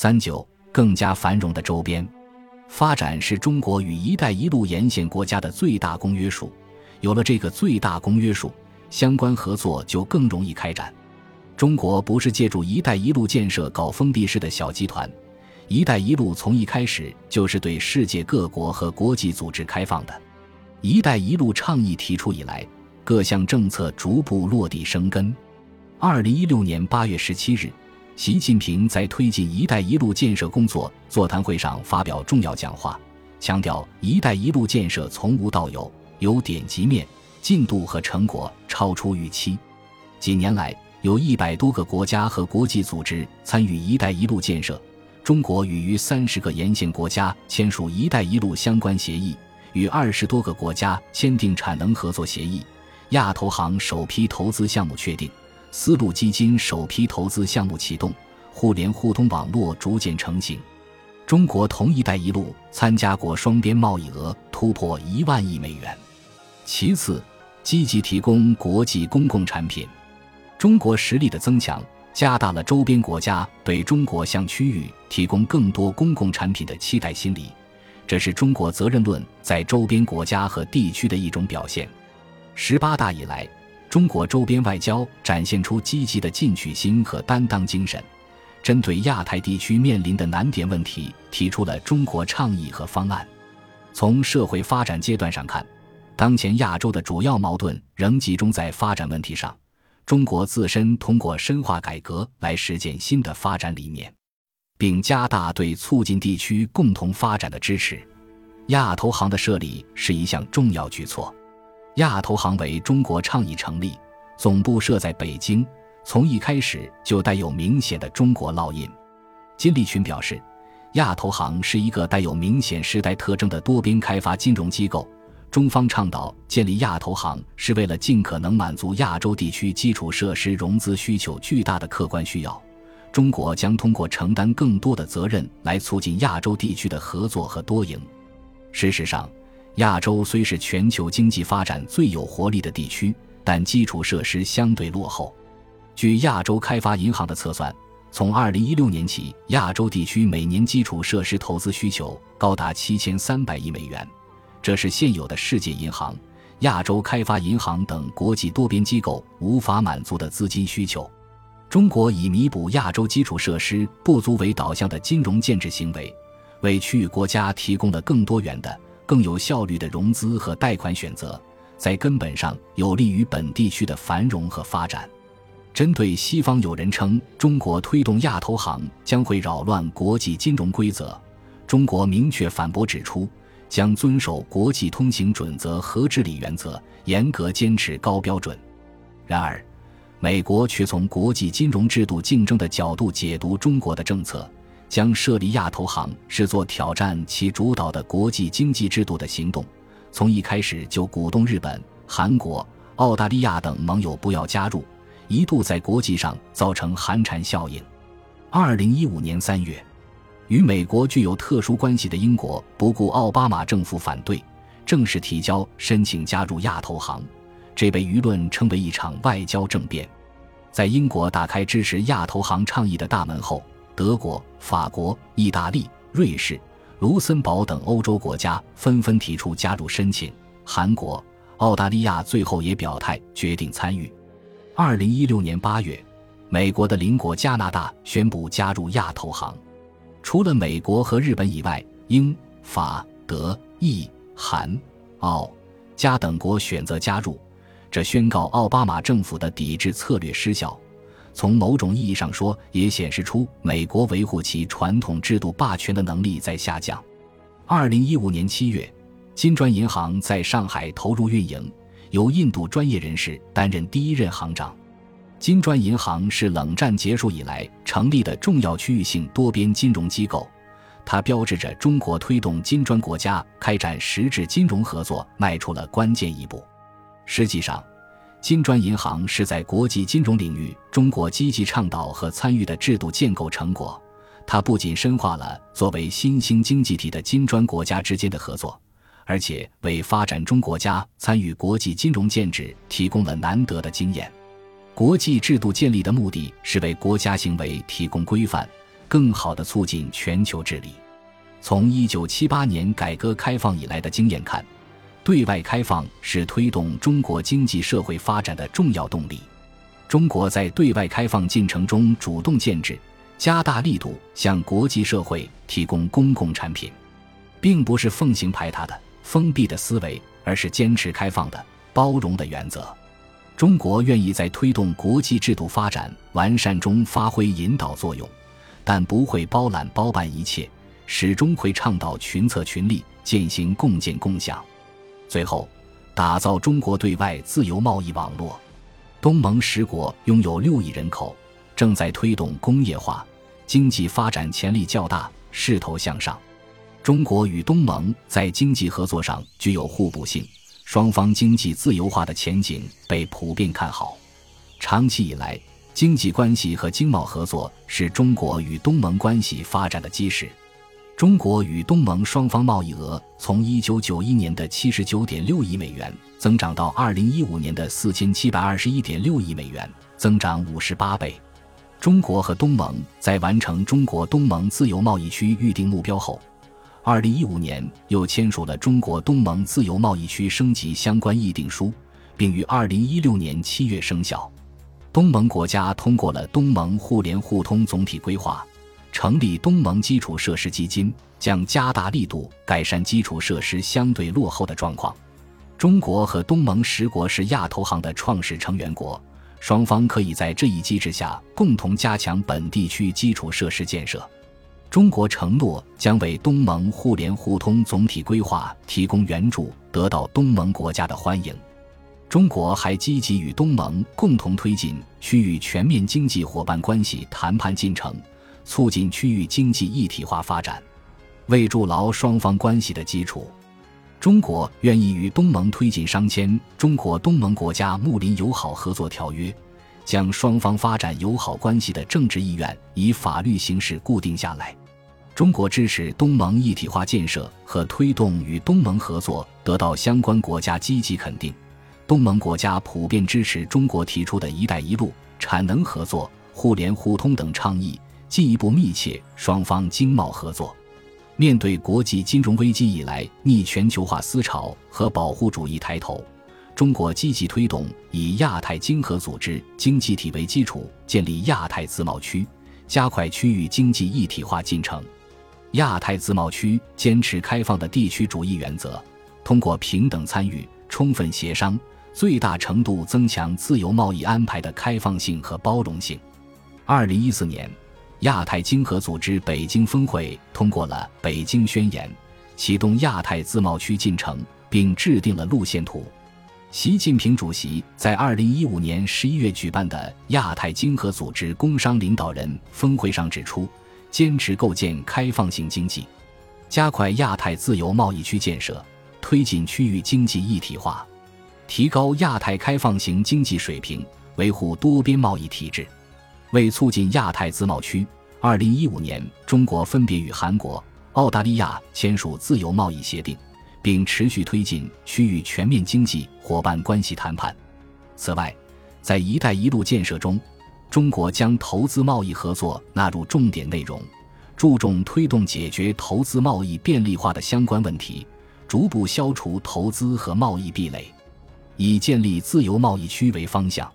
三九更加繁荣的周边发展是中国与“一带一路”沿线国家的最大公约数。有了这个最大公约数，相关合作就更容易开展。中国不是借助“一带一路”建设搞封闭式的小集团，“一带一路”从一开始就是对世界各国和国际组织开放的。“一带一路”倡议提出以来，各项政策逐步落地生根。二零一六年八月十七日，习近平在推进“一带一路”建设工作座谈会上发表重要讲话，强调“一带一路”建设从无到有，有点及面，进度和成果超出预期。几年来，有一百多个国家和国际组织参与“一带一路”建设，中国与逾三十个沿线国家签署“一带一路”相关协议，与二十多个国家签订产能合作协议，亚投行首批投资项目确定。丝路基金首批投资项目启动，互联互通网络逐渐成型。中国同“一带一路”参加国双边贸易额突破一万亿美元。其次，积极提供国际公共产品。中国实力的增强，加大了周边国家对中国向区域提供更多公共产品的期待心理。这是中国责任论在周边国家和地区的一种表现。十八大以来。中国周边外交展现出积极的进取心和担当精神，针对亚太地区面临的难点问题，提出了中国倡议和方案。从社会发展阶段上看，当前亚洲的主要矛盾仍集中在发展问题上。中国自身通过深化改革来实践新的发展理念，并加大对促进地区共同发展的支持。亚投行的设立是一项重要举措。亚投行为中国倡议成立，总部设在北京，从一开始就带有明显的中国烙印。金立群表示，亚投行是一个带有明显时代特征的多边开发金融机构。中方倡导建立亚投行，是为了尽可能满足亚洲地区基础设施融资需求巨大的客观需要。中国将通过承担更多的责任来促进亚洲地区的合作和多赢。事实上。亚洲虽是全球经济发展最有活力的地区，但基础设施相对落后。据亚洲开发银行的测算，从2016年起，亚洲地区每年基础设施投资需求高达7300亿美元，这是现有的世界银行、亚洲开发银行等国际多边机构无法满足的资金需求。中国以弥补亚洲基础设施不足为导向的金融建制行为，为区域国家提供了更多元的。更有效率的融资和贷款选择，在根本上有利于本地区的繁荣和发展。针对西方有人称中国推动亚投行将会扰乱国际金融规则，中国明确反驳指出，将遵守国际通行准则和治理原则，严格坚持高标准。然而，美国却从国际金融制度竞争的角度解读中国的政策。将设立亚投行视作挑战其主导的国际经济制度的行动，从一开始就鼓动日本、韩国、澳大利亚等盟友不要加入，一度在国际上造成寒蝉效应。二零一五年三月，与美国具有特殊关系的英国不顾奥巴马政府反对，正式提交申请加入亚投行，这被舆论称为一场外交政变。在英国打开支持亚投行倡议的大门后。德国、法国、意大利、瑞士、卢森堡等欧洲国家纷纷提出加入申请，韩国、澳大利亚最后也表态决定参与。二零一六年八月，美国的邻国加拿大宣布加入亚投行。除了美国和日本以外，英、法、德、意、韩、澳、加等国选择加入，这宣告奥巴马政府的抵制策略失效。从某种意义上说，也显示出美国维护其传统制度霸权的能力在下降。二零一五年七月，金砖银行在上海投入运营，由印度专业人士担任第一任行长。金砖银行是冷战结束以来成立的重要区域性多边金融机构，它标志着中国推动金砖国家开展实质金融合作迈出了关键一步。实际上，金砖银行是在国际金融领域中国积极倡导和参与的制度建构成果。它不仅深化了作为新兴经济体的金砖国家之间的合作，而且为发展中国家参与国际金融建制提供了难得的经验。国际制度建立的目的是为国家行为提供规范，更好地促进全球治理。从一九七八年改革开放以来的经验看，对外开放是推动中国经济社会发展的重要动力。中国在对外开放进程中主动建制，加大力度向国际社会提供公共产品，并不是奉行排他的、封闭的思维，而是坚持开放的、包容的原则。中国愿意在推动国际制度发展完善中发挥引导作用，但不会包揽包办一切。始终会倡导群策群力，践行共建共享，最后打造中国对外自由贸易网络。东盟十国拥有六亿人口，正在推动工业化，经济发展潜力较大，势头向上。中国与东盟在经济合作上具有互补性，双方经济自由化的前景被普遍看好。长期以来，经济关系和经贸合作是中国与东盟关系发展的基石。中国与东盟双方贸易额从1991年的79.6亿美元增长到2015年的4721.6亿美元，增长58倍。中国和东盟在完成中国东盟自由贸易区预定目标后，2015年又签署了中国东盟自由贸易区升级相关议定书，并于2016年7月生效。东盟国家通过了东盟互联互通总体规划。成立东盟基础设施基金，将加大力度改善基础设施相对落后的状况。中国和东盟十国是亚投行的创始成员国，双方可以在这一机制下共同加强本地区基础设施建设。中国承诺将为东盟互联互通总体规划提供援助，得到东盟国家的欢迎。中国还积极与东盟共同推进区域全面经济伙伴关系谈判进程。促进区域经济一体化发展，为筑牢双方关系的基础，中国愿意与东盟推进商签《中国东盟国家睦邻友好合作条约》，将双方发展友好关系的政治意愿以法律形式固定下来。中国支持东盟一体化建设和推动与东盟合作得到相关国家积极肯定。东盟国家普遍支持中国提出的一带一路、产能合作、互联互通等倡议。进一步密切双方经贸合作。面对国际金融危机以来逆全球化思潮和保护主义抬头，中国积极推动以亚太经合组织经济体为基础建立亚太自贸区，加快区域经济一体化进程。亚太自贸区坚持开放的地区主义原则，通过平等参与、充分协商，最大程度增强自由贸易安排的开放性和包容性。二零一四年。亚太经合组织北京峰会通过了《北京宣言》，启动亚太自贸区进程，并制定了路线图。习近平主席在二零一五年十一月举办的亚太经合组织工商领导人峰会上指出，坚持构建开放型经济，加快亚太自由贸易区建设，推进区域经济一体化，提高亚太开放型经济水平，维护多边贸易体制。为促进亚太自贸区，二零一五年，中国分别与韩国、澳大利亚签署自由贸易协定，并持续推进区域全面经济伙伴关系谈判。此外，在“一带一路”建设中，中国将投资贸易合作纳入重点内容，注重推动解决投资贸易便利化的相关问题，逐步消除投资和贸易壁垒，以建立自由贸易区为方向。